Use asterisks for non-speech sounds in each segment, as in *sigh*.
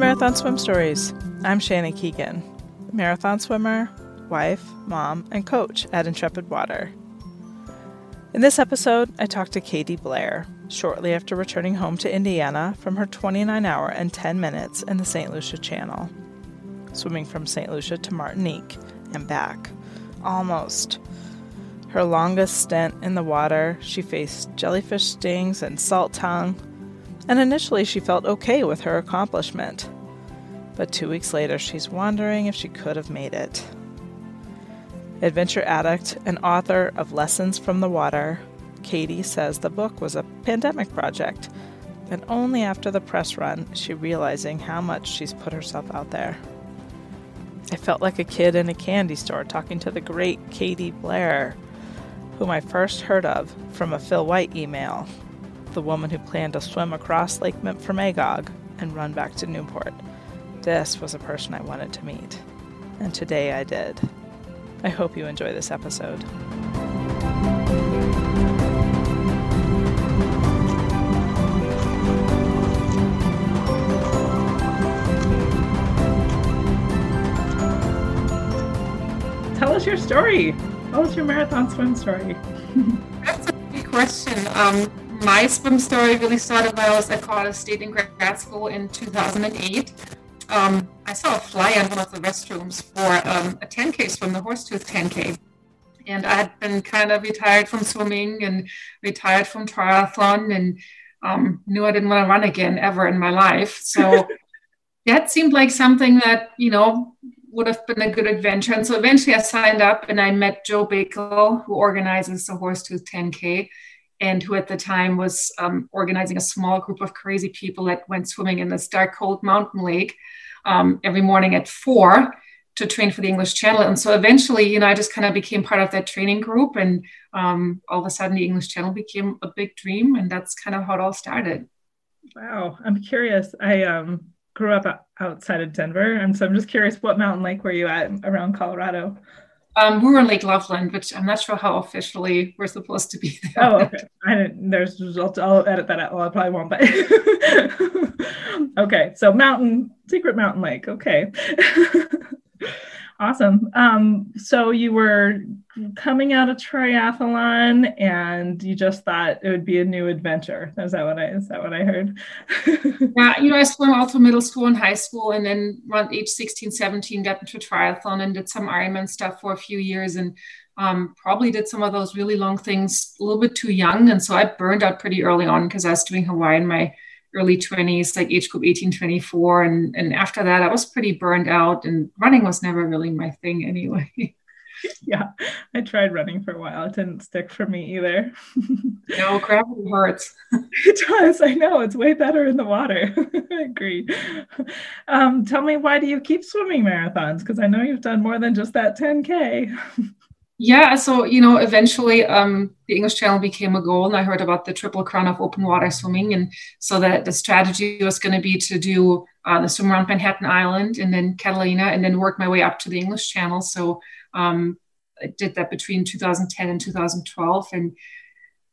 Marathon Swim Stories. I'm Shannon Keegan, marathon swimmer, wife, mom, and coach at Intrepid Water. In this episode, I talked to Katie Blair shortly after returning home to Indiana from her 29 hour and 10 minutes in the St. Lucia Channel, swimming from St. Lucia to Martinique and back. Almost. Her longest stint in the water, she faced jellyfish stings and salt tongue, and initially she felt okay with her accomplishment. But two weeks later, she's wondering if she could have made it. Adventure addict and author of Lessons from the Water, Katie says the book was a pandemic project, and only after the press run is she realizing how much she's put herself out there. I felt like a kid in a candy store talking to the great Katie Blair, whom I first heard of from a Phil White email the woman who planned to swim across Lake Memphremagog and run back to Newport. This was a person I wanted to meet, and today I did. I hope you enjoy this episode. Tell us your story. Tell us your marathon swim story. *laughs* That's a good question. Um, my swim story really started when I was at Colorado State in grad school in 2008. Um, I saw a flyer in one of the restrooms for um, a 10K swim, the Horsetooth 10K. And I had been kind of retired from swimming and retired from triathlon and um, knew I didn't want to run again ever in my life. So *laughs* that seemed like something that, you know, would have been a good adventure. And so eventually I signed up and I met Joe Bakel, who organizes the Horsetooth 10K and who at the time was um, organizing a small group of crazy people that went swimming in this dark, cold mountain lake um, every morning at four to train for the English Channel. And so eventually, you know, I just kind of became part of that training group, and um, all of a sudden, the English Channel became a big dream, and that's kind of how it all started. Wow, I'm curious. I um, grew up outside of Denver, and so I'm just curious, what mountain lake were you at around Colorado? Um, we were in Lake Loveland, which I'm not sure how officially we're supposed to be *laughs* there. Oh, okay. I didn't, there's results. I'll edit that out. Well, I probably won't, but *laughs* okay. So mountain, secret mountain lake. Okay. *laughs* Awesome. Um, so you were coming out of triathlon, and you just thought it would be a new adventure. Is that what I is that what I heard? *laughs* yeah, you know, I swam all through middle school and high school, and then around age 16, 17, got into triathlon and did some Ironman stuff for a few years, and um, probably did some of those really long things a little bit too young, and so I burned out pretty early on because I was doing Hawaii in my early 20s, like age group 18, 24. And, and after that, I was pretty burned out, and running was never really my thing anyway. *laughs* yeah, I tried running for a while. It didn't stick for me either. *laughs* no, gravity hurts. it does. I know. It's way better in the water. *laughs* I agree. Um, tell me, why do you keep swimming marathons? Because I know you've done more than just that 10K. Yeah, so you know, eventually um, the English Channel became a goal, and I heard about the triple crown of open water swimming, and so that the strategy was going to be to do uh, the swim around Manhattan Island, and then Catalina, and then work my way up to the English Channel. So um, I did that between 2010 and 2012, and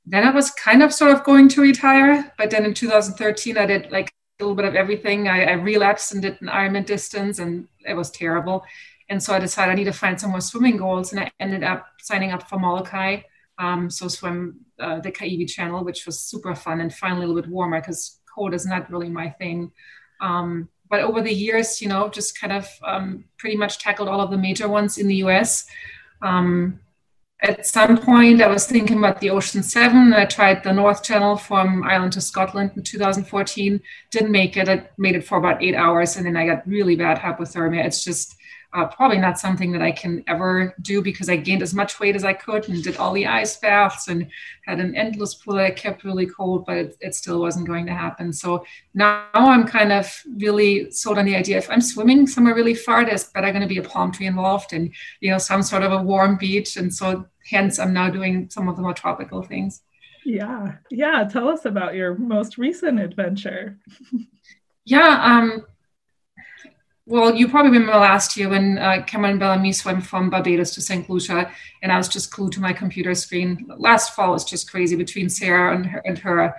then I was kind of sort of going to retire, but then in 2013 I did like a little bit of everything. I, I relapsed and did an Ironman distance, and it was terrible. And so I decided I need to find some more swimming goals, and I ended up signing up for Molokai. Um, so swim uh, the Kaiwi Channel, which was super fun and finally a little bit warmer because cold is not really my thing. Um, but over the years, you know, just kind of um, pretty much tackled all of the major ones in the US. Um, at some point, I was thinking about the Ocean Seven. I tried the North Channel from Ireland to Scotland in 2014. Didn't make it. I made it for about eight hours, and then I got really bad hypothermia. It's just uh, probably not something that I can ever do because I gained as much weight as I could and did all the ice baths and had an endless pool that I kept really cold, but it, it still wasn't going to happen. So now I'm kind of really sold on the idea if I'm swimming somewhere really far, there's better going to be a palm tree involved and you know some sort of a warm beach. And so hence I'm now doing some of the more tropical things. Yeah, yeah. Tell us about your most recent adventure. *laughs* yeah, um, well, you probably remember last year when uh, Cameron Bellamy swam from Barbados to St. Lucia, and I was just glued to my computer screen. Last fall was just crazy between Sarah and her, and her.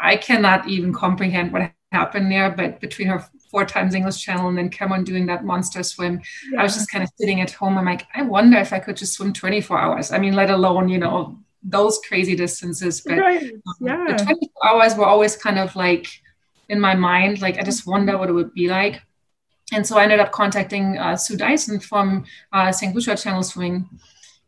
I cannot even comprehend what happened there, but between her four times English Channel and then Cameron doing that monster swim. Yeah. I was just kind of sitting at home. I'm like, I wonder if I could just swim 24 hours. I mean, let alone, you know, those crazy distances. But right. Um, yeah. the 24 hours were always kind of like in my mind, like I just wonder what it would be like. And so I ended up contacting uh, Sue Dyson from uh, St. Lucia Channel Swimming.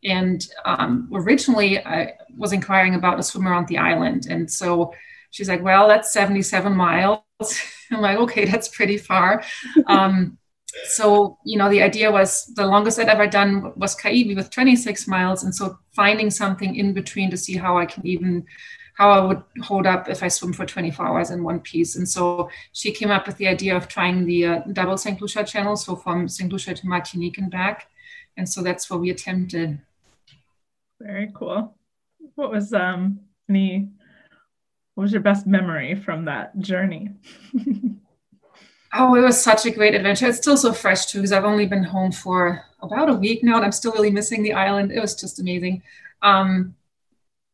And um, originally I was inquiring about a swim around the island. And so she's like, well, that's 77 miles. *laughs* I'm like, okay, that's pretty far. Um, *laughs* so, you know, the idea was the longest I'd ever done was Kaiwi with 26 miles. And so finding something in between to see how I can even, how I would hold up if I swim for 24 hours in one piece. And so she came up with the idea of trying the uh, double St. Lucia channel. So from St. Lucia to Martinique and back. And so that's what we attempted. Very cool. What was um any what was your best memory from that journey? *laughs* oh, it was such a great adventure. It's still so fresh too, because I've only been home for about a week now, and I'm still really missing the island. It was just amazing. Um,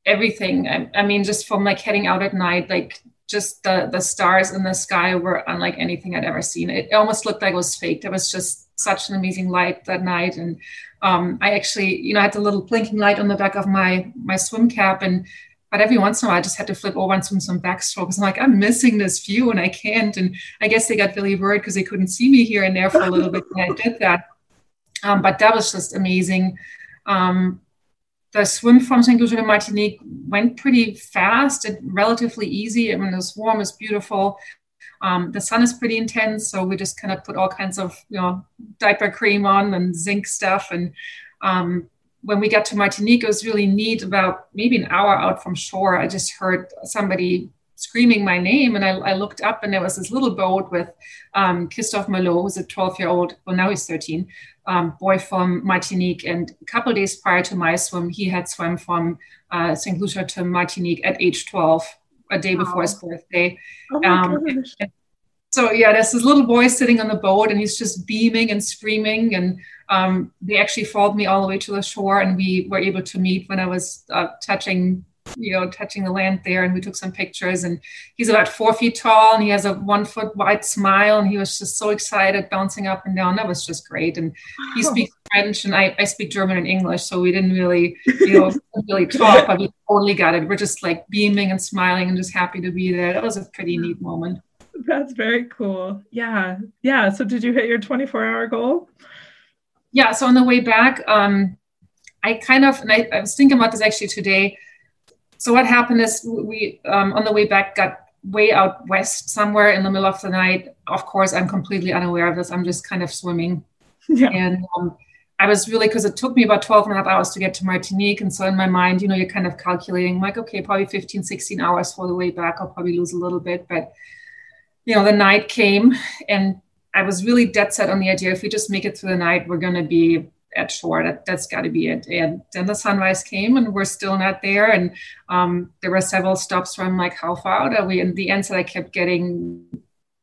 everything. I, I mean, just from like heading out at night, like just the the stars in the sky were unlike anything I'd ever seen. It almost looked like it was faked. It was just such an amazing light that night, and um, I actually, you know, I had the little blinking light on the back of my my swim cap, and but every once in a while I just had to flip over and swim some backstrokes. I'm like, I'm missing this view and I can't. And I guess they got really worried because they couldn't see me here and there for a little bit when I did that. Um, but that was just amazing. Um, the swim from St. Lucia to Martinique went pretty fast and relatively easy. I mean, it was warm, it was beautiful. Um, the sun is pretty intense, so we just kind of put all kinds of, you know, diaper cream on and zinc stuff. And um, when we got to Martinique, it was really neat. About maybe an hour out from shore, I just heard somebody screaming my name, and I, I looked up, and there was this little boat with um, Christophe Malot, who's a 12-year-old. Well, now he's 13. Um, boy from Martinique, and a couple days prior to my swim, he had swum from uh, St. Lucia to Martinique at age 12, a day before his birthday. Oh um, so yeah, there's this little boy sitting on the boat, and he's just beaming and screaming, and um, they actually followed me all the way to the shore, and we were able to meet when I was uh, touching, you know, touching the land there, and we took some pictures. And he's about four feet tall, and he has a one foot wide smile, and he was just so excited, bouncing up and down. That was just great. And he speaks French, and I, I speak German and English, so we didn't really, you know, *laughs* really talk, but we totally got it. We're just like beaming and smiling and just happy to be there. That was a pretty neat moment. That's very cool. Yeah. Yeah. So did you hit your 24 hour goal? yeah, so on the way back, um, I kind of, and I, I, was thinking about this actually today. So what happened is we, um, on the way back, got way out west somewhere in the middle of the night. Of course, I'm completely unaware of this. I'm just kind of swimming. *laughs* Yeah. And um, I was really, because it took me about 12 and a half hours to get to Martinique. And so in my mind, you know, you're kind of calculating like, okay, probably 15, 16 hours for the way back. I'll probably lose a little bit. But, you know, the night came and I was really dead set on the idea if we just make it through the night, we're going to be at shore. That, that's got to be it. And then the sunrise came and we're still not there. And um, there were several stops from like, how far out are we? And the answer I kept getting,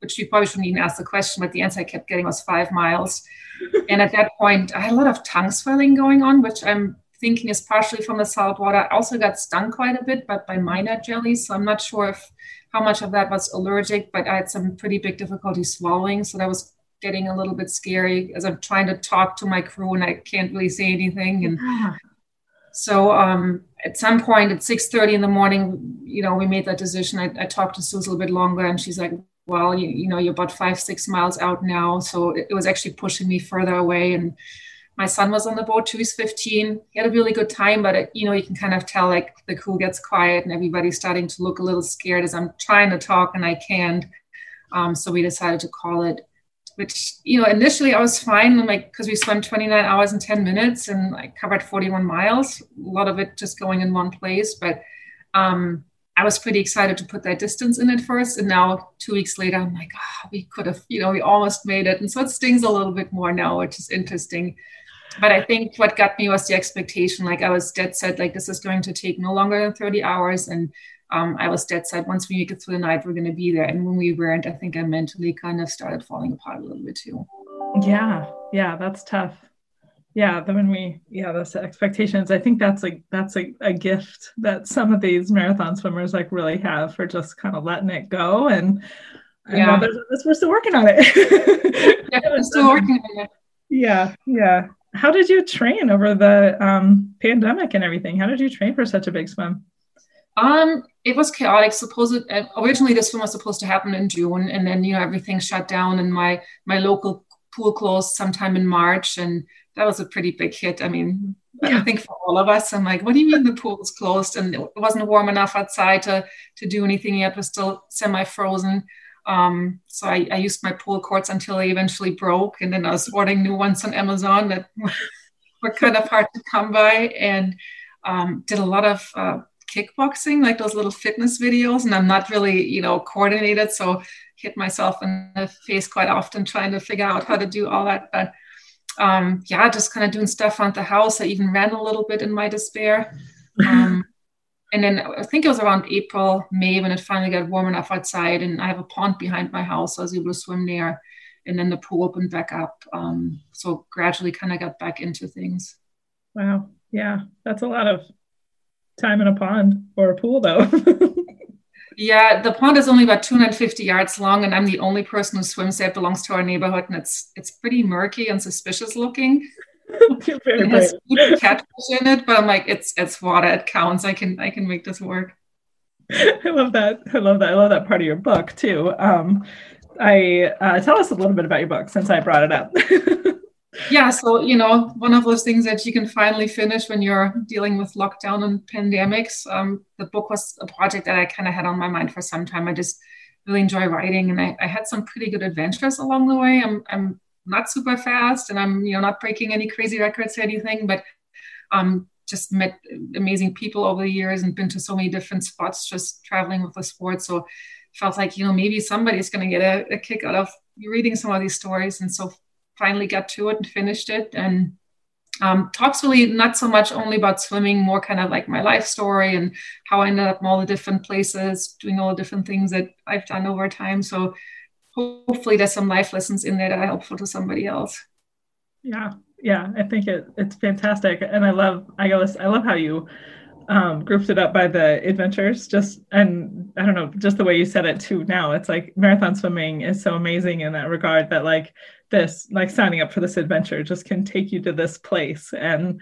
which you probably shouldn't even ask the question, but the answer I kept getting was five miles. *laughs* and at that point, I had a lot of tongue swelling going on, which I'm thinking is partially from the salt water. I also got stung quite a bit, but by minor jellies. So I'm not sure if how much of that was allergic, but I had some pretty big difficulty swallowing. So that was getting a little bit scary as I'm trying to talk to my crew and I can't really say anything. And yeah. so um, at some point at 6.30 in the morning, you know, we made that decision. I, I talked to Susan a little bit longer and she's like, well, you, you know, you're about five, six miles out now. So it, it was actually pushing me further away. And my son was on the boat too. He's 15. He had a really good time, but it, you know, you can kind of tell like the crew gets quiet and everybody's starting to look a little scared as I'm trying to talk and I can't. Um, so we decided to call it, which, you know, initially I was fine, like, because we swam 29 hours and 10 minutes and I covered 41 miles, a lot of it just going in one place. But um, I was pretty excited to put that distance in at first. And now, two weeks later, I'm like, oh, we could have, you know, we almost made it. And so it stings a little bit more now, which is interesting but I think what got me was the expectation. Like I was dead set, like this is going to take no longer than 30 hours. And um, I was dead set, once we make it through the night, we're going to be there. And when we weren't, I think I mentally kind of started falling apart a little bit too. Yeah. Yeah. That's tough. Yeah. Then when we, yeah, those expectations, I think that's like, that's a, a gift that some of these marathon swimmers like really have for just kind of letting it go. And Yeah, we're still working on it. *laughs* yeah, we're still working on it. Yeah, yeah. How did you train over the um, pandemic and everything? How did you train for such a big swim? Um, it was chaotic. Supposed uh, originally this film was supposed to happen in June, and then you know everything shut down, and my my local pool closed sometime in March, and that was a pretty big hit. I mean, yeah. I think for all of us, I'm like, what do you mean the pool is closed and it wasn't warm enough outside to to do anything yet? It was still semi frozen. Um, so I, I, used my pool courts until they eventually broke, and then I was ordering new ones on Amazon that *laughs* were kind of hard to come by, and um, did a lot of uh, kickboxing, like those little fitness videos. And I'm not really, you know, coordinated, so hit myself in the face quite often trying to figure out how to do all that. But um, yeah, just kind of doing stuff around the house. I even ran a little bit in my despair. *laughs* Um, and then I think it was around April, May when it finally got warm enough outside, and I have a pond behind my house. So I was able to swim there, and then the pool opened back up. Um, so gradually, kind of got back into things. Wow, yeah, that's a lot of time in a pond or a pool, though. *laughs* yeah, the pond is only about 250 yards long, and I'm the only person who swims there. It belongs to our neighborhood, and it's it's pretty murky and suspicious looking. *laughs* it has catfish in it, but I'm like, it's it's water. It counts. I can I can make this work. *laughs* I love that. I love that. I love that part of your book too. Um, I uh, tell us a little bit about your book since I brought it up. Yeah, so you know, one of those things that you can finally finish when you're dealing with lockdown and pandemics. Um, the book was a project that I kind of had on my mind for some time. I just really enjoy writing, and I, I had some pretty good adventures along the way. I'm I'm not super fast and I'm, you know, not breaking any crazy records or anything, but um, just met amazing people over the years and been to so many different spots just traveling with the sport. So felt like, you know, maybe somebody's going to get a, a kick out of reading some of these stories. And so finally got to it and finished it. And um, talks really not so much only about swimming, more kind of like my life story and how I ended up in all the different places, doing all the different things that I've done over time. So hopefully there's some life lessons in there that are helpful to somebody else. Yeah, yeah, I think it it's fantastic, and I love I guess I love how you um, grouped it up by the adventures. Just and I don't know, just the way you said it too. Now it's like marathon swimming is so amazing in that regard that like this like signing up for this adventure just can take you to this place. And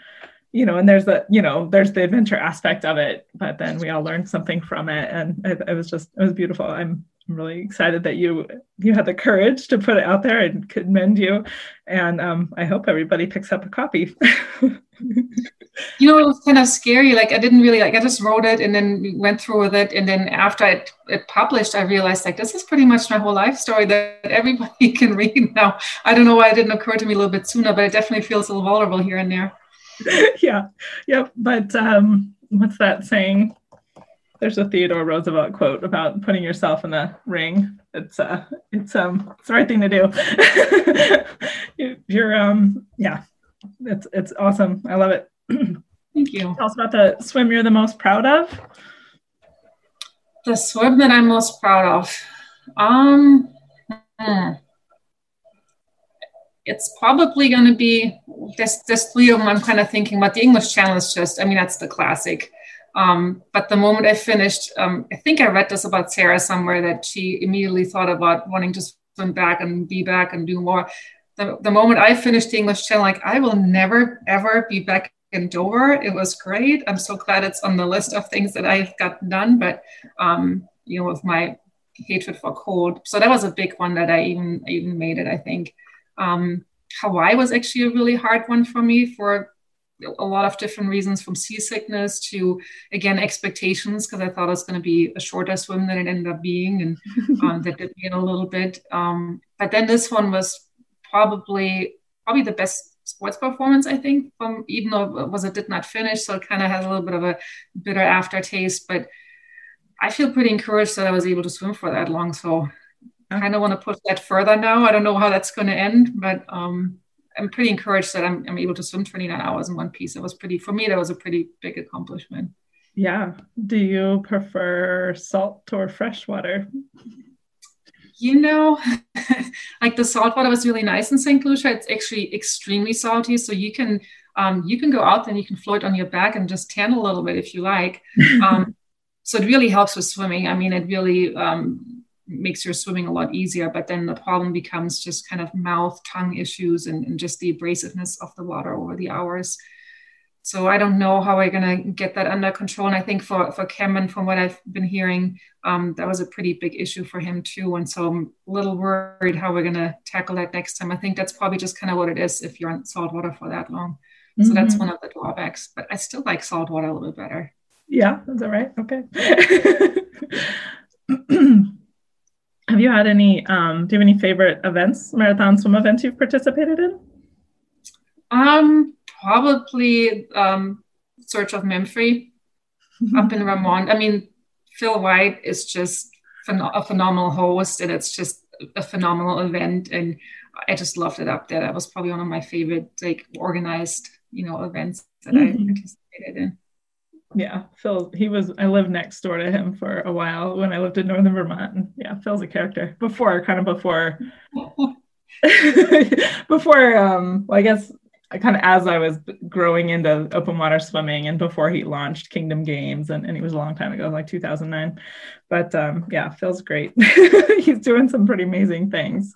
you know and there's the you know there's the adventure aspect of it but then we all learned something from it. And it, it was just it was beautiful. I'm I'm really excited that you you had the courage to put it out there and commend you. And um, I hope everybody picks up a copy. you know, it was kind of scary. Like I didn't really like I just wrote it and then went through with it. And then after it, it published, I realized like this is pretty much my whole life story that *laughs* everybody can read now. I don't know why it didn't occur to me a little bit sooner, but it definitely feels a little vulnerable here and there. *laughs* yeah. Yep. But um, what's that saying? There's a Theodore Roosevelt quote about putting yourself in the ring. It's uh, it's um, it's the right thing to do. *laughs* you, are um, yeah, it's it's awesome. I love it. *clears throat* Thank you. Tell us about the swim you're the most proud of. The swim that I'm most proud of. Um, hmm. it's probably going to be this this three. I'm kind of thinking about the English Channel is just. I mean, that's the classic. Um, but the moment I finished, um, I think I read this about Sarah somewhere that she immediately thought about wanting to swim back and be back and do more. The, the moment I finished the English Channel, like I will never ever be back in Dover. It was great. I'm so glad it's on the list of things that I've got done. But um, you know, with my hatred for cold, so that was a big one that I even even made it. I think um, Hawaii was actually a really hard one for me for a lot of different reasons from seasickness to again expectations because I thought it was going to be a shorter swim than it ended up being and *laughs* um, that did me in a little bit. Um, but then this one was probably probably the best sports performance I think from even though it was it did not finish so it kind of has a little bit of a bitter aftertaste. But I feel pretty encouraged that I was able to swim for that long so I kind of want to push that further now. I don't know how that's going to end but um, I'm pretty encouraged that I'm, I'm able to swim 29 hours in one piece. That was pretty, for me, that was a pretty big accomplishment. Yeah. Do you prefer salt or fresh water? You know, *laughs* like the salt water was really nice in St. Lucia. It's actually extremely salty. So you can, um, you can go out and you can float on your back and just tan a little bit if you like. *laughs* Um, so it really helps with swimming. I mean, it really, um, makes your swimming a lot easier. But then the problem becomes just kind of mouth, tongue issues, and, and just the abrasiveness of the water over the hours. So I don't know how we're gonna get that under control. And I think for for Cameron, from what I've been hearing, um, that was a pretty big issue for him too. And so I'm a little worried how we're gonna tackle that next time. I think that's probably just kind of what it is if you're in salt water for that long. Mm-hmm. So that's mm-hmm. one of the drawbacks. But I still like salt water a little bit better. Yeah, is that right? Okay. *laughs* *clears throat* have you had any? Um, do you have any favorite events, marathon swim events you've participated in? Um, probably um, Search of Memphre mm-hmm. up in Vermont. I mean, Phil White is just a phenomenal host, and it's just a phenomenal event, and I just loved it up there. That was probably one of my favorite, like organized, you know, events that mm-hmm. I participated in. Yeah, Phil. He was. I lived next door to him for a while when I lived in northern Vermont. And yeah, Phil's a character. Before, kind of before, *laughs* before. Um, well, I guess kind of as I was growing into open water swimming and before he launched Kingdom Games, and, and he was a long time ago, like 2009. But um, yeah, Phil's great. *laughs* He's doing some pretty amazing things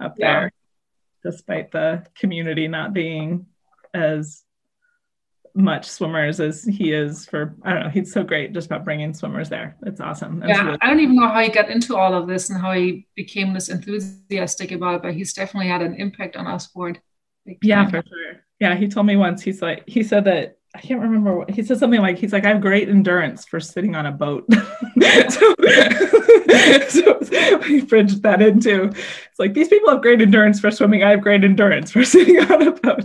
up yeah. there, despite the community not being as much swimmers as he is for I don't know he's so great just about bringing swimmers there it's awesome That's yeah really- I don't even know how he got into all of this and how he became this enthusiastic about it but he's definitely had an impact on our sport yeah, for sure. Yeah, he told me once. He's like, he said that I can't remember what he said something like he's like I have great endurance for sitting on a boat. *laughs* so, *laughs* so he bridged that into it's like these people have great endurance for swimming. I have great endurance for *laughs* sitting on a boat.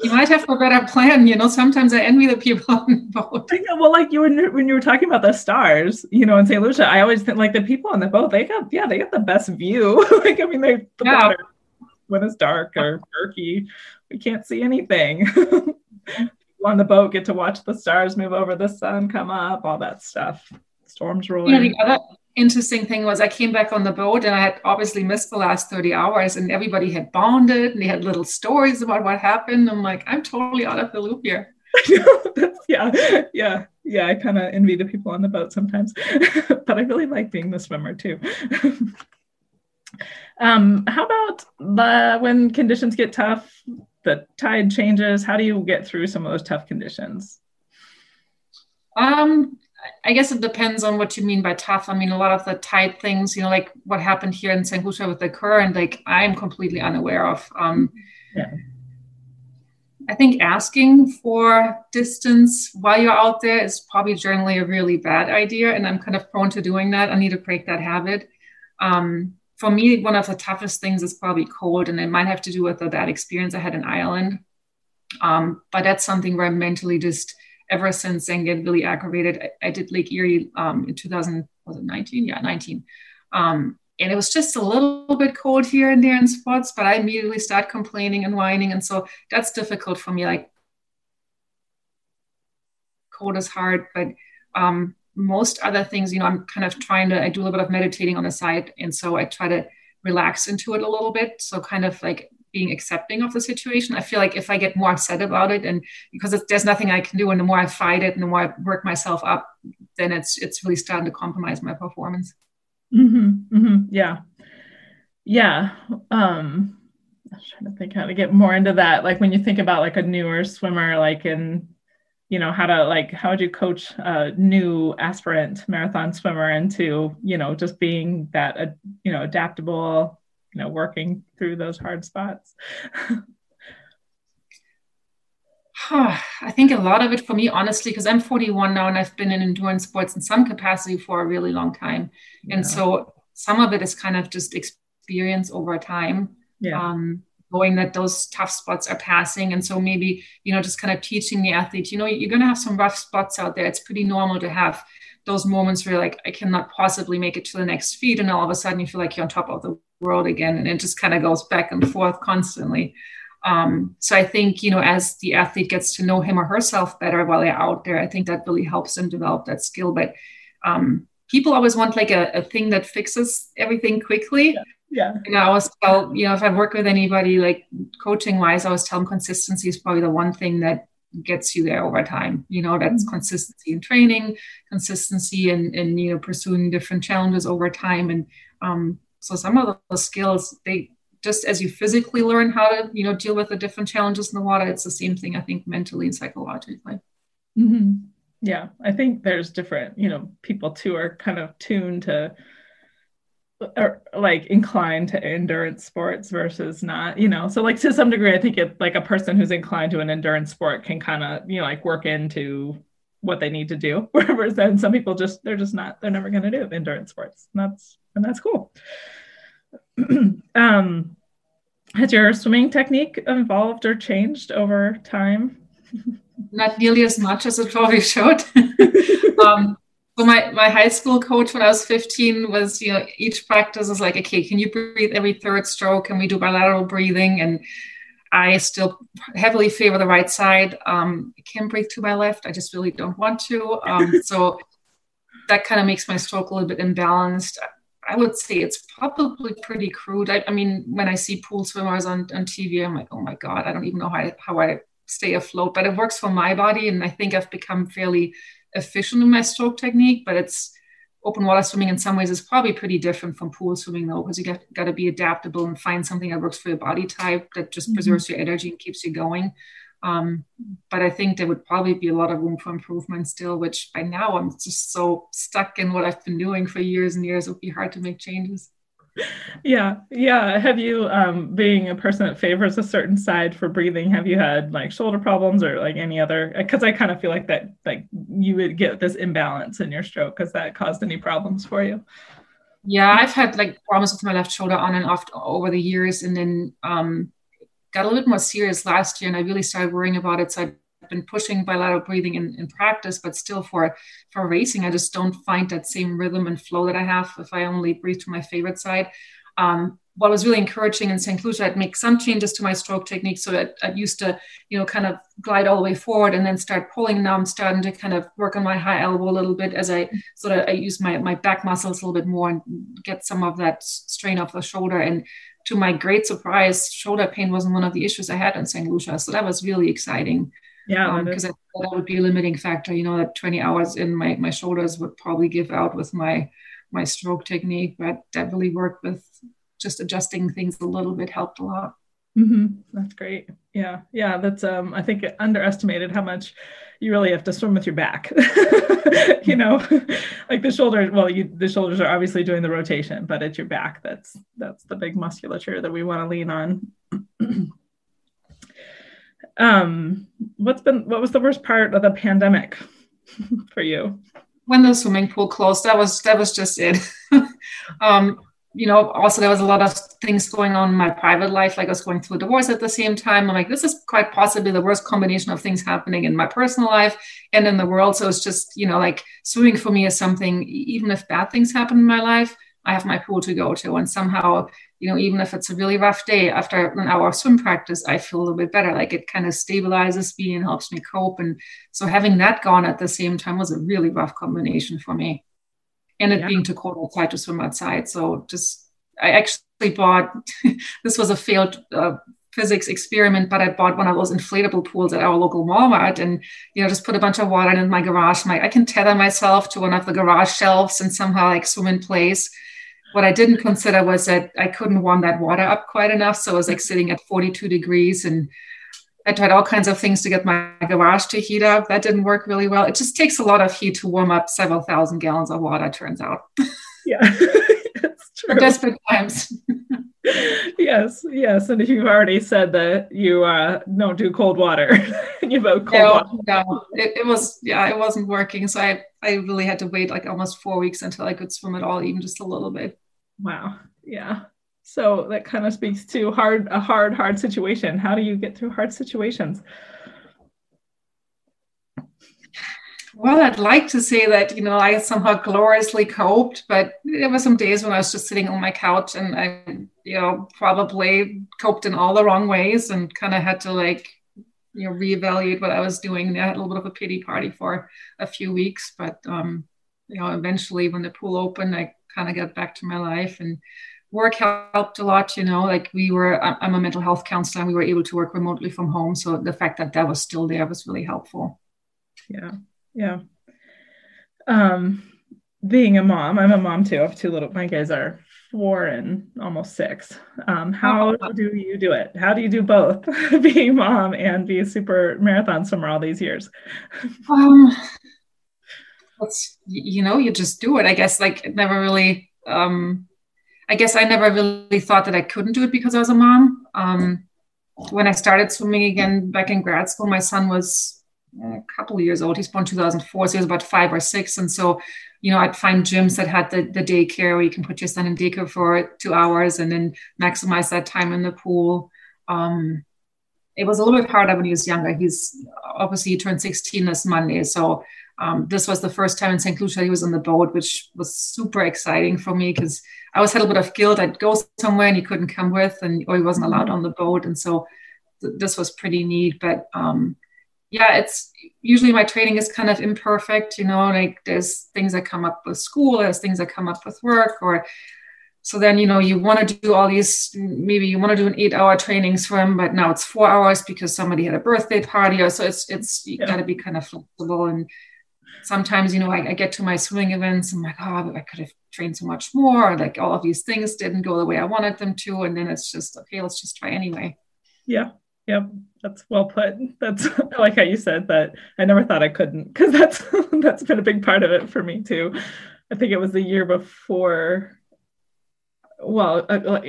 You might have a better plan, you know. Sometimes I envy the people on the boat. well, like you were when you were talking about the stars, you know, in St. Lucia, I always think like the people on the boat, they got yeah, they got the best view. *laughs* like I mean, they the yeah. water when it's dark or murky. We can't see anything. *laughs* on the boat get to watch the stars move over the sun, come up, all that stuff. Storms rolling. You know, the other interesting thing was I came back on the boat and I had obviously missed the last 30 hours and everybody had bonded and they had little stories about what happened. I'm like, I'm totally out of the loop here. *laughs* yeah, yeah, yeah. I kind of envy the people on the boat sometimes, *laughs* but I really like being the swimmer too. *laughs* Um, how about the, when conditions get tough, the tide changes? How do you get through some of those tough conditions? Um, I guess it depends on what you mean by tough. I mean, a lot of the tight things, you know, like what happened here in. Lucia with the current, like I'm completely unaware of. Um, yeah. I think asking for distance while you're out there is probably generally a really bad idea. And I'm kind of prone to doing that. I need to break that habit. Um, for me, one of the toughest things is probably cold, and it might have to do with the, that experience I had in Ireland. Um, but that's something where I'm mentally just ever since then get really aggravated. I, I did Lake Erie um, in 2000, was it 19? Yeah, 19. Um, and it was just a little bit cold here and there in spots, but I immediately start complaining and whining. And so that's difficult for me. Like cold is hard, but um, most other things, you know, I'm kind of trying to, I do a little bit of meditating on the side. And so I try to relax into it a little bit. So kind of like being accepting of the situation. I feel like if I get more upset about it and because there's nothing I can do and the more I fight it and the more I work myself up, then it's, it's really starting to compromise my performance. Mm-hmm, mm-hmm, yeah. Yeah. Um, I'm trying to think how to get more into that. Like when you think about like a newer swimmer, like in you know how to like how would you coach a new aspirant marathon swimmer into you know just being that uh, you know adaptable you know working through those hard spots *sighs* I think a lot of it for me, honestly, because I'm 41 now and I've been in endurance sports in some capacity for a really long time. Yeah. And so some of it is kind of just experience over time. Yeah. Um, knowing that those tough spots are passing. And so maybe, you know, just kind of teaching the athlete, you know, you're going to have some rough spots out there. It's pretty normal to have those moments where like, I cannot possibly make it to the next feed. And all of a sudden you feel like you're on top of the world again. And it just kind of goes back and forth constantly. Um, so I think, you know, as the athlete gets to know him or herself better while they're out there, I think that really helps them develop that skill. But um, people always want like a, a thing that fixes everything quickly. Yeah yeah. And I always tell, you know, if I work with anybody like coaching wise, I always tell them consistency is probably the one thing that gets you there over time. You know, that's mm-hmm. consistency in training, consistency in, in you know pursuing different challenges over time. And um, so some of those skills, they just as you physically learn how to you know deal with the different challenges in the water, it's the same thing I think mentally and psychologically. Mm-hmm. Yeah, I think there's different, you know, people too are kind of tuned to or like inclined to endurance sports versus not, you know. So like to some degree, I think it like a person who's inclined to an endurance sport can kind of, you know, like work into what they need to do. *laughs* Whereas then some people just they're just not, they're never gonna do endurance sports. And that's and that's cool. *clears throat* um has your swimming technique evolved or changed over time? Not nearly as much as it probably should. *laughs* um, so my, my high school coach when I was 15 was, you know, each practice is like, okay, can you breathe every third stroke? Can we do bilateral breathing? And I still heavily favor the right side. Um, I can't breathe to my left. I just really don't want to. Um, *laughs* so that kind of makes my stroke a little bit imbalanced. I would say it's probably pretty crude. I, I, mean, when I see pool swimmers on, on TV, I'm like, oh my God, I don't even know how I, how I stay afloat. But it works for my body. And I think I've become fairly efficient in my stroke technique, but it's open water swimming in some ways is probably pretty different from pool swimming though, because you got, got to be adaptable and find something that works for your body type that just mm-hmm. preserves your energy and keeps you going. Um, but I think there would probably be a lot of room for improvement still, which by now I'm just so stuck in what I've been doing for years and years. It would be hard to make changes yeah yeah. Have you um being a person that favors a certain side for breathing have you had like shoulder problems or like any other because i kind of feel like that like you would get this imbalance in your stroke because that caused any problems for you? Yeah i've had like problems with my left shoulder on and off over the years and then um got a little bit more serious last year and i really started worrying about it so i been pushing bilateral breathing in, in practice, but still for for racing, I just don't find that same rhythm and flow that I have if I only breathe to my favorite side. Um, what was really encouraging in St. Lucia, I'd make some changes to my stroke technique. So that I used to, you know, kind of glide all the way forward and then start pulling. Now I'm starting to kind of work on my high elbow a little bit as I sort of I use my, my back muscles a little bit more and get some of that strain off the shoulder. And to my great surprise, shoulder pain wasn't one of the issues I had in St. Lucia. So that was really exciting. Yeah, because um, that would be a limiting factor. You know, that 20 hours in my my shoulders would probably give out with my my stroke technique, but that really worked with just adjusting things a little bit helped a lot. Mm-hmm. That's great. Yeah, yeah. That's um. I think underestimated how much you really have to swim with your back. *laughs* you know, *laughs* like the shoulders. Well, you the shoulders are obviously doing the rotation, but it's your back that's that's the big musculature that we want to lean on. *clears throat* Um, what's been what was the worst part of the pandemic *laughs* for you? When the swimming pool closed, that was that was just it. *laughs* um, you know, also there was a lot of things going on in my private life, like I was going through a divorce at the same time. I'm like, this is quite possibly the worst combination of things happening in my personal life and in the world. So it's just, you know, like swimming for me is something, even if bad things happen in my life, I have my pool to go to. And somehow, you know, even if it's a really rough day after an hour of swim practice, I feel a little bit better. Like it kind of stabilizes me and helps me cope. And so having that gone at the same time was a really rough combination for me. And it yeah. being too cold outside to swim outside. So just, I actually bought, *laughs* this was a failed uh, physics experiment, but I bought one of those inflatable pools at our local Walmart and, you know, just put a bunch of water in my garage. My, I can tether myself to one of the garage shelves and somehow like swim in place what I didn't consider was that I couldn't warm that water up quite enough. So I was like sitting at 42 degrees and I tried all kinds of things to get my garage to heat up. That didn't work really well. It just takes a lot of heat to warm up several thousand gallons of water, turns out. *laughs* Yeah, *laughs* that's true. desperate times. *laughs* yes, yes. And if you've already said that you uh, don't do cold water, you vote cold no, water. No, it, it, was, yeah, it wasn't working. So I, I really had to wait like almost four weeks until I could swim at all, even just a little bit. Wow. Yeah. So that kind of speaks to hard a hard hard situation. How do you get through hard situations? Well, I'd like to say that, you know, I somehow gloriously coped, but there were some days when I was just sitting on my couch and I, you know, probably coped in all the wrong ways and kind of had to like, you know, reevaluate what I was doing. I had a little bit of a pity party for a few weeks, but, um, you know, eventually when the pool opened, I kind of got back to my life and work helped a lot. You know, like we were, I'm a mental health counselor, and we were able to work remotely from home. So the fact that that was still there was really helpful. Yeah, yeah. Um, being a mom, I'm a mom too. I have two little. My guys are four and almost six. Um, how oh, do you do it? How do you do both, *laughs* being mom and be a super marathon swimmer all these years? Um, you know, you just do it. I guess like it never really. Um, I guess I never really thought that I couldn't do it because I was a mom. Um, when I started swimming again back in grad school, my son was a couple years old. He's born 2004, so he was about five or six, and so you know, I'd find gyms that had the, the daycare where you can put your son in daycare for two hours and then maximize that time in the pool. Um, it was a little bit harder when he was younger. He's obviously he turned 16 this Monday. So um, this was the first time in St. Lucia he was on the boat, which was super exciting for me because I always had a bit of guilt. I'd go somewhere and he couldn't come with, and or he wasn't allowed on the boat, and so th- this was pretty neat. But um, yeah, it's usually my training is kind of imperfect, you know, like there's things that come up with school, there's things that come up with work, or so then, you know, you want to do all these, maybe you want to do an eight hour training swim, but now it's four hours because somebody had a birthday party. Or so it's, it's, you yeah. got to be kind of flexible. And sometimes, you know, I, I, get to my swimming events, I'm like, oh, I could have trained so much more. Like all of these things didn't go the way I wanted them to. And then it's just, okay, let's just try anyway. Yeah. Yep, that's well put. That's I like how you said that. I never thought I couldn't because that's *laughs* that's been a big part of it for me too. I think it was the year before. Well, uh,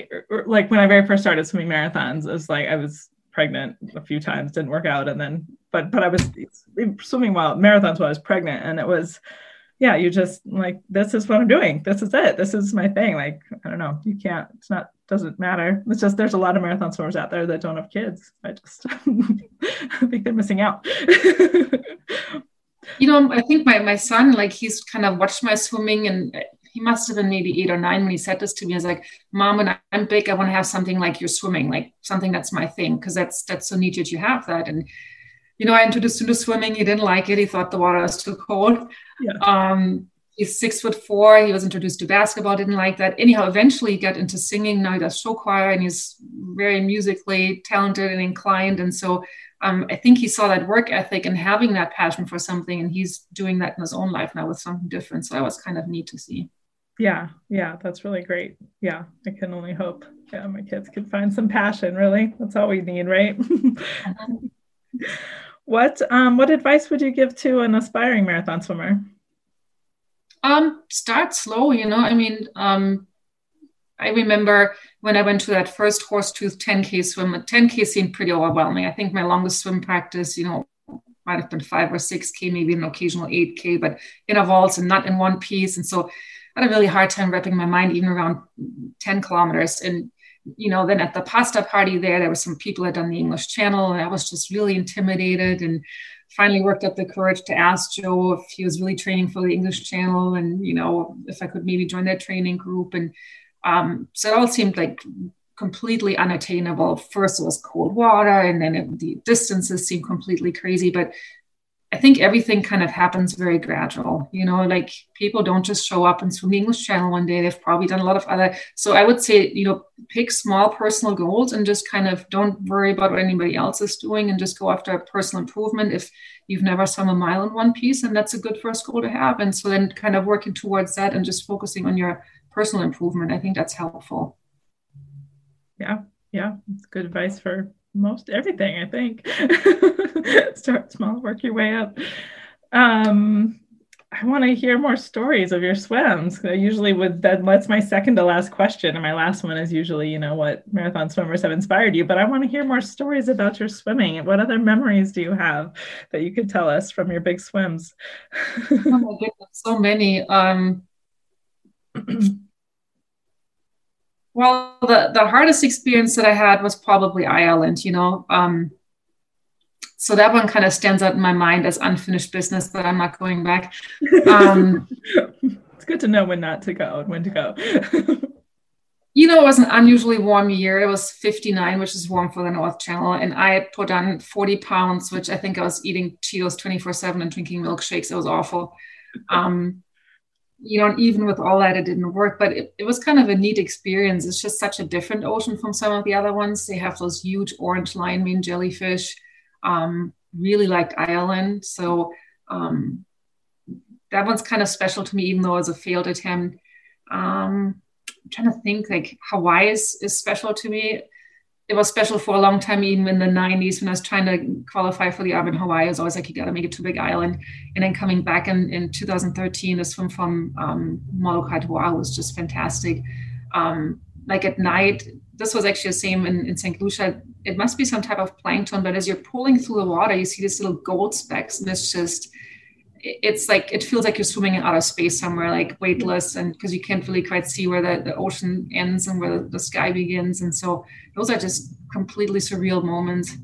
like when I very first started swimming marathons, it was like I was pregnant a few times, didn't work out, and then but but I was swimming while marathons while I was pregnant, and it was yeah, you just like this is what I'm doing. This is it. This is my thing. Like I don't know, you can't. It's not doesn't matter. It's just there's a lot of marathon swimmers out there that don't have kids. I just *laughs* I think they're missing out. *laughs* you know, I think my my son like he's kind of watched my swimming and he must have been maybe eight or nine when he said this to me. I was like, "Mom, when I'm big, I want to have something like you're swimming, like something that's my thing, because that's that's so neat that you have that." And you know, I introduced him to swimming. He didn't like it. He thought the water was too cold. Yeah. Um, he's six foot four. He was introduced to basketball, didn't like that. Anyhow, eventually he got into singing. Now he does show choir and he's very musically talented and inclined. And so um, I think he saw that work ethic and having that passion for something, and he's doing that in his own life now with something different. So that was kind of neat to see. Yeah, yeah, that's really great. Yeah, I can only hope. Yeah, my kids can find some passion. Really, that's all we need, right? *laughs* What um, what advice would you give to an aspiring marathon swimmer? Um, start slow. You know, I mean, um, I remember when I went to that first Horsetooth 10K swim, 10K seemed pretty overwhelming. I think my longest swim practice, you know, might have been five or 6K, maybe an occasional 8K, but in a intervals and not in one piece. And so had a really hard time wrapping my mind even around 10 kilometers. And you know, then at the pasta party there, there were some people had done the English Channel, and I was just really intimidated. And finally worked up the courage to ask Joe if he was really training for the English Channel, and you know, if I could maybe join that training group. And um, so it all seemed like completely unattainable. First, it was cold water, and then it, the distances seemed completely crazy. But I think everything kind of happens very gradual. You know, like people don't just show up and swim the English Channel one day. They've probably done a lot of other. So I would say, you know, pick small personal goals and just kind of don't worry about what anybody else is doing and just go after personal improvement. If you've never swum a mile in one piece, and that's a good first goal to have. And so then kind of working towards that and just focusing on your personal improvement. I think that's helpful. Yeah, yeah, it's good advice for most everything, I think. *laughs* Start small, work your way up. Um, I want to hear more stories of your swims. I usually would that that's my second to last question. And my last one is usually, you know, what marathon swimmers have inspired you. But I want to hear more stories about your swimming. What other memories do you have that you could tell us from your big swims? oh my goodness, so many. Um *clears throat* Well, the, the hardest experience that I had was probably Ireland, you know. Um, so that one kind of stands out in my mind as unfinished business that I'm not going back. Um, *laughs* it's good to know when not to go and when to go. *laughs* you know, it was an unusually warm year. It was 59, which is warm for the North Channel. And I had put on 40 pounds, which I think I was eating Cheetos 24 7 and drinking milkshakes. It was awful. Um, you know, even with all that, it didn't work. But it, it was kind of a neat experience. It's just such a different ocean from some of the other ones. They have those huge orange lion's mane jellyfish. Um, really liked Ireland. So um, that one's kind of special to me, even though it was a failed attempt. Um, I'm trying to think like Hawaii is, is special to me it was special for a long time, even in the 90s when I was trying to qualify for the in Hawaii. I was always like, you got to make it to Big Island. And then coming back in, in 2013, the swim from um, Molokai Oahu was just fantastic. Um, like at night, this was actually the same in, in St. Lucia. It must be some type of plankton, but as you're pulling through the water, you see these little gold specks, and it's just it's like it feels like you're swimming in outer space somewhere like weightless and because you can't really quite see where the, the ocean ends and where the, the, sky begins and so those are just completely surreal moments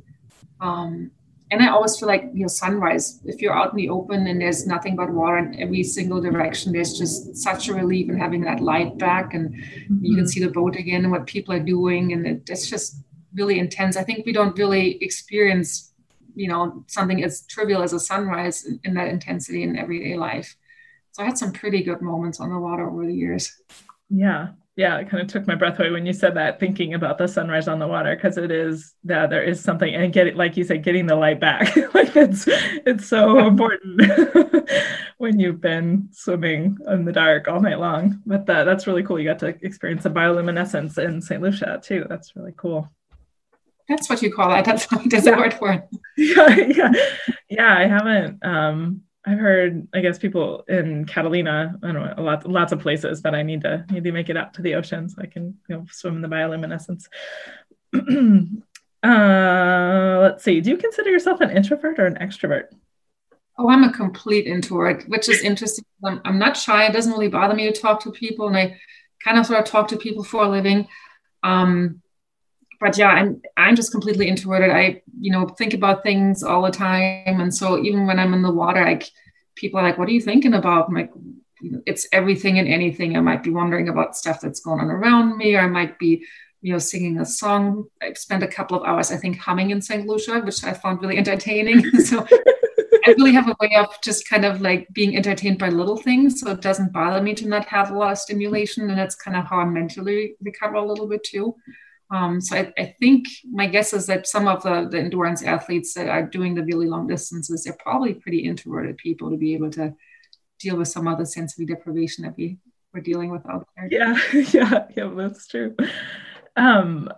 um, and i always feel like you know sunrise if you're out in the open and there's nothing but water in every single direction there's just such a relief in having that light back and mm-hmm. you can mm-hmm. see the boat again and what people are doing and it, it's just really intense i think we don't really experience you know something as trivial as a sunrise in, in that intensity in everyday life. So i had some pretty good moments on the water over the years. Yeah. Yeah it kind of took my breath away when you said that thinking about the sunrise on the water because it is that there is something and get it like you said getting the light back. *laughs* Like it's it's so *laughs* important *laughs* when you've been swimming in the dark all night long. But that, that's really cool. You got to experience the bioluminescence in st lucia too. That's really cool that's what you call it. That's there's yeah. a word for it. *laughs* Yeah, yeah, yeah. I haven't. Um, I've heard. I guess people in Catalina. I don't know. A lot, lots of places, that I need to need to make it out to the ocean so I can you know swim in the bioluminescence. *clears throat* uh, let's see. Do you consider yourself an introvert or an extrovert? Oh, I'm a complete introvert, which is interesting. I'm, I'm not shy. It doesn't really bother me to talk to people, and I kind of sort of talk to people for a living. Um, but yeah, I'm I'm just completely introverted. I you know think about things all the time, and so even when I'm in the water, like people are like, "What are you thinking about?" I'm like, it's everything and anything. I might be wondering about stuff that's going on around me, or I might be you know singing a song. I've spent a couple of hours, I think, humming in St. Lucia, which I found really entertaining. *laughs* so I really have a way of just kind of like being entertained by little things. So it doesn't bother me to not have a lot of stimulation. And that's kind of how I mentally recover a little bit too. Um, so I, I, think my guess is that some of the, the endurance athletes that are doing the really long distances, they're probably pretty introverted people to be able to deal with some of the sensory deprivation that we we're dealing with out there. Yeah, *laughs* yeah, yeah, that's true. Um,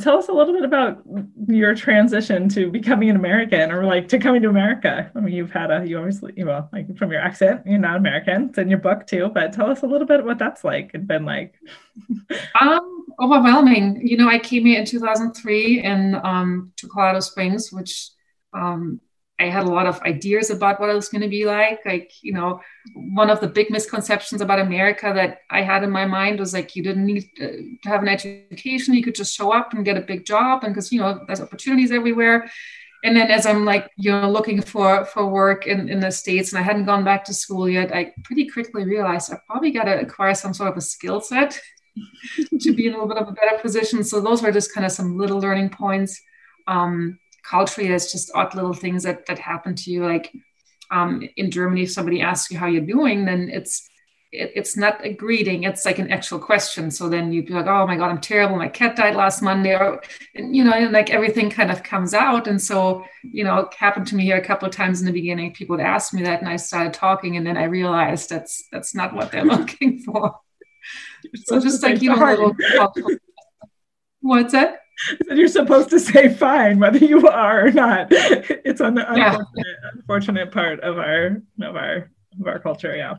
tell us a little bit about your transition to becoming an American or like to coming to America. I mean, you've had a, you obviously, you know, like from your accent, you're not American. It's in your book too, but tell us a little bit what that's like and been like. *laughs* um, overwhelming. You know, I came here in 2003 in um, to Colorado Springs, which um, I had a lot of ideas about what it was going to be like. Like, you know, one of the big misconceptions about America that I had in my mind was like, you didn't need to have an education. You could just show up and get a big job. And because, you know, there's opportunities everywhere. And then as I'm like, you know, looking for, for work in, in the States and I hadn't gone back to school yet, I pretty quickly realized I probably got to acquire some sort of a skill set *laughs* to be in a little bit of a better position. So those were just kind of some little learning points. Um, culturally, there's just odd little things that that happen to you. Like um, in Germany, if somebody asks you how you're doing, then it's it, it's not a greeting; it's like an actual question. So then you'd be like, "Oh my god, I'm terrible. My cat died last Monday," or you know, and like everything kind of comes out. And so you know, it happened to me here a couple of times in the beginning. People would ask me that, and I started talking, and then I realized that's that's not what they're *laughs* looking for so just like you know, little, *laughs* what's that? You're supposed to say fine, whether you are or not. It's on the yeah. unfortunate, unfortunate part of our of our of our culture. Yeah,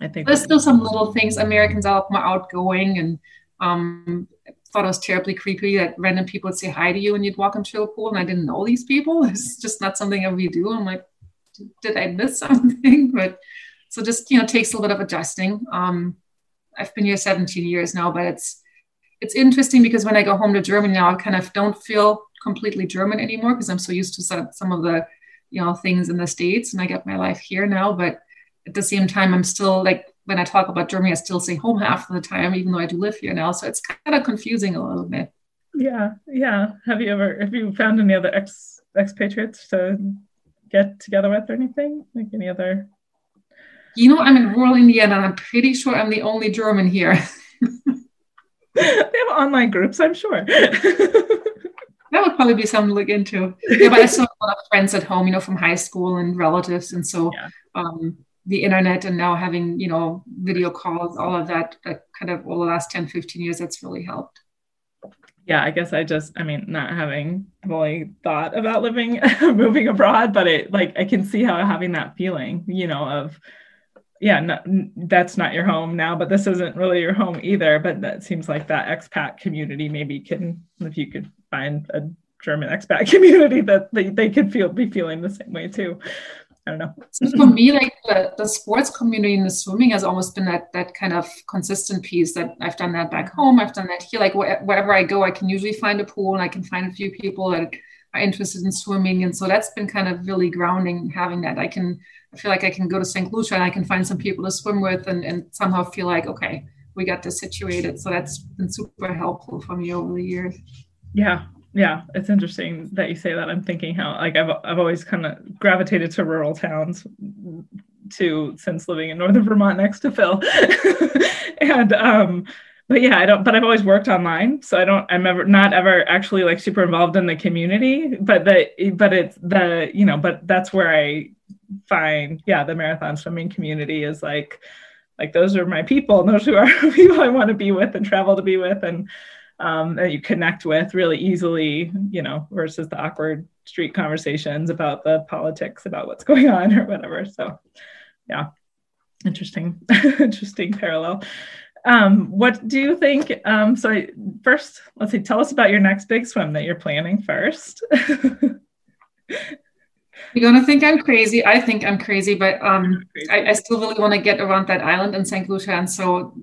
I think there's still some little things. Americans are more outgoing, and um, thought it was terribly creepy that random people would say hi to you and you'd walk into a pool, and I didn't know these people. *laughs* It's just not something that we do. I'm like, did I miss *laughs* something? But so just you know takes a little bit of adjusting. Um, I've been here 17 years now, but it's it's interesting because when I go home to Germany now, I kind of don't feel completely German anymore because I'm so used to some, some of the you know things in the states, and I get my life here now. But at the same time, I'm still like when I talk about Germany, I still say home half of the time, even though I do live here now. So it's kind of confusing a little bit. Yeah, yeah. Have you ever have you found any other ex expatriates to get together with or anything? Like any other You know, I'm in rural Indiana, and I'm pretty sure I'm the only German here. *laughs* *laughs* they have online groups, I'm sure. *laughs* that would probably be something to look into. Yeah, but I still have a lot of friends at home, you know, from high school and relatives, and so yeah. um, the internet and now having you know video calls, all of that, that kind of all the last 10, 15 years, that's really helped. Yeah, I guess I just, I mean, not having fully thought about living, *laughs* moving abroad, but it like I can see how having that feeling, you know, of yeah, not, that's not your home now, but this isn't really your home either. But that seems like that expat community maybe can, if you could find a German expat *laughs* community that they, they could feel be feeling the same way too. I don't know. So for me, like the, the sports community and the swimming has almost been that that kind of consistent piece that I've done that back home. I've done that here. Like wh- wherever I go, I can usually find a pool and I can find a few people that are interested in swimming. And so that's been kind of really grounding having that. I can I feel like I can go to St. Lucia and I can find some people to swim with and, and somehow feel like, okay, we got this situated. So that's been super helpful for me over the years. Yeah, yeah it's interesting that you say that i'm thinking how like i've, I've always kind of gravitated to rural towns too since living in northern *laughs* vermont next to phil *laughs* and um but yeah i don't but i've always worked online so i don't i'm ever not ever actually like super involved in the community but the but it's the you know but that's where i find yeah the marathon swimming community is like like those are my people and those who are *laughs* people i want to be with and travel to be with and um, that you connect with really easily, you know, versus the awkward street conversations about the politics about what's *laughs* going on or whatever. So, yeah, interesting, *laughs* interesting parallel. Um, what do you think? Um, so, I, first, let's see, tell us about your next big swim that you're planning first. You're gonna think I'm crazy. I think I'm crazy, but um, crazy. I, I, still really want to get around that island in St. Lucia, and so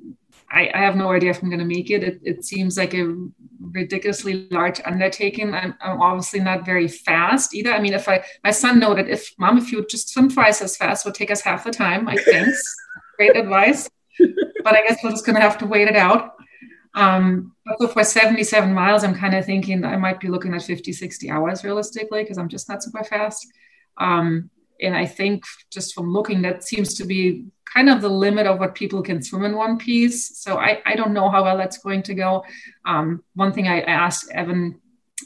I, I, have no idea if I'm going to make it. it. it. seems like a ridiculously large undertaking. I'm, I'm, obviously not very fast either. I mean, if I, my son noted, if mom, if you just swim twice as fast, would take us half the time. I think. *laughs* Great advice. But I guess we're just going to have to wait it out. Um, but so for 77 miles, I'm kind of thinking I might be looking at 50, 60 hours realistically because I'm just not super fast. Um, and I think just from looking, that seems to be kind of the limit of what people can swim in one piece. So I, I don't know how well that's going to go. Um, one thing I, I asked Evan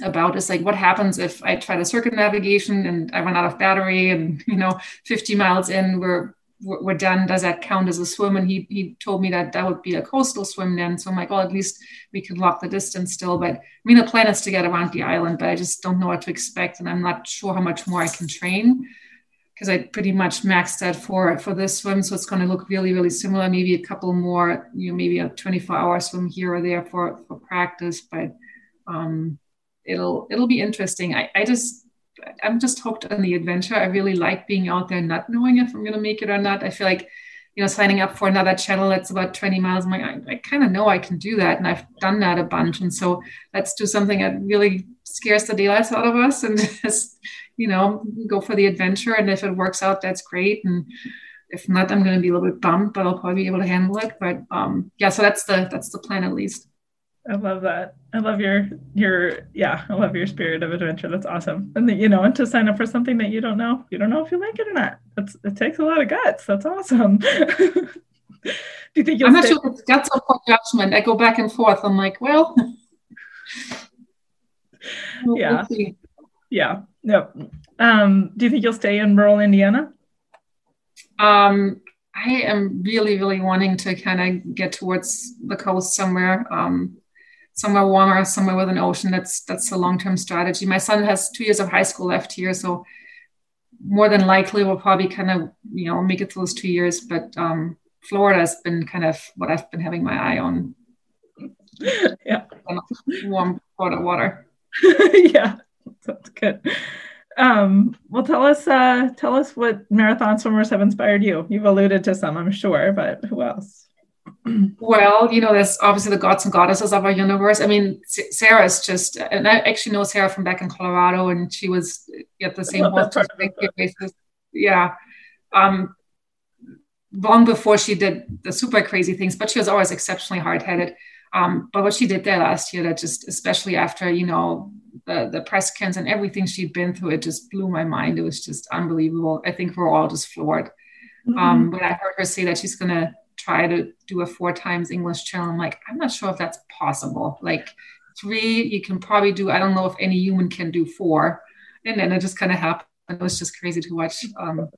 about is like what happens if I try the circumnavigation and I run out of battery and *laughs* you know 50 miles in we're we're done. Does that count as a swim? And he he told me that that would be a coastal swim then. So I'm like, well, at least we can lock the distance still. But I mean, the plan is to get around the island, but I just don't know what to expect, and I'm not sure how much more I can train because I pretty much maxed that for for this swim. So it's going to look really, really similar. Maybe a couple more, you know, maybe a 24 hour swim here or there for for practice, but um, it'll it'll be interesting. I, I just I'm just hooked on the adventure. I really like being out there, not knowing if I'm going to make it or not. I feel like you know signing up for another channel that's about 20 miles. I'm like, I, I kind of know I can do that, and I've done that a bunch. And so let's do something that really scares the daylights out of us and *laughs* just you know, go for the adventure. And if it works out, that's great. And if not, I'm going to be a little bit bummed, but I'll probably be able to handle it. But um, yeah, so that's the that's the plan at least. I love that. I love your your yeah. I love your spirit of adventure. That's awesome. And the, you know, and to sign up for something that you don't know, you don't know if you like it or not. That's it takes a lot of guts. That's awesome. *laughs* Do you think you'll? I'm not sure it's guts or judgment. I go back and forth. I'm like, well, *laughs* yeah, we'll yeah. Yep. Um, do you think you'll stay in rural Indiana? Um, I am really, really wanting to kind of get towards the coast somewhere, um, somewhere warmer, somewhere with an ocean. That's that's a long term strategy. My son has two years of high school left here, so more than likely we'll probably kind of you know make it through those two years. But um, Florida has been kind of what I've been having my eye on. *laughs* Yeah, warm Florida water. *laughs* yeah. that's good. Um, well, tell us, uh, tell us what marathon swimmers have inspired you. You've alluded to some, I'm sure, but who else? Well, you know, there's obviously the gods and goddesses of our universe. I mean, Sarah is just, and I actually know Sarah from back in Colorado, and she was at the same *laughs* basis. Yeah. Um, long before she did the super crazy things, but she was always exceptionally hard headed. Um, but what she did there last year, that just, especially after, you know, the, the breast cancer and everything she'd been through, it just blew my mind. It was just unbelievable. I think we're all just floored. Mm-hmm. Um, but I heard her say that she's going to try to do a four times English channel. I'm like, I'm not sure if that's possible. Like three, you can probably do, I don't know if any human can do four. And then it just kind of happened. It was just crazy to watch. Um,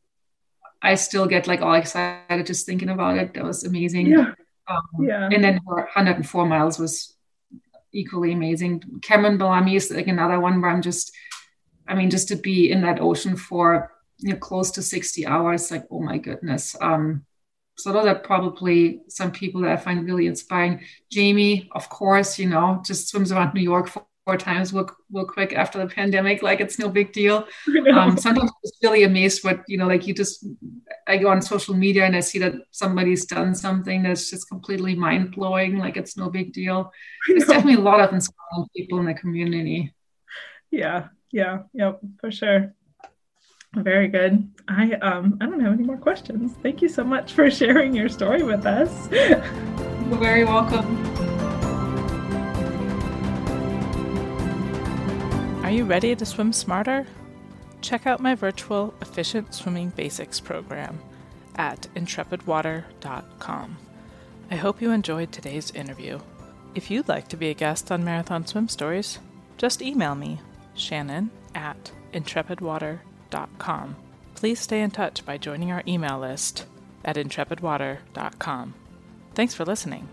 I still get like all excited just thinking about it. That was amazing. Yeah. Um, yeah. And then 104 miles was equally amazing. Cameron Bellamy is like another one where I'm just, I mean, just to be in that ocean for you know close to 60 hours, like oh my goodness. Um, so those are probably some people that I find really inspiring. Jamie, of course, you know, just swims around New York four, four times real, real quick after the pandemic, like it's no big deal. *laughs* Um, sometimes I'm just really amazed what you know, like you just I go on social media and I see that somebody's done something that's just completely mind blowing, like it's no big deal. There's definitely a lot of inspiring people in the community. Yeah, yeah, yep, for sure. Very good. I um I don't have any more questions. Thank you so much for *laughs* sharing your story with us. You're very welcome. Are you ready to swim smarter? Check out my virtual Efficient Swimming Basics program at intrepidwater.com. I hope you enjoyed today's interview. If you'd like to be a guest on Marathon Swim Stories, just email me, Shannon at intrepidwater.com intrepidwater.com. Please stay in touch by joining our email list at intrepidwater.com. Thanks for listening.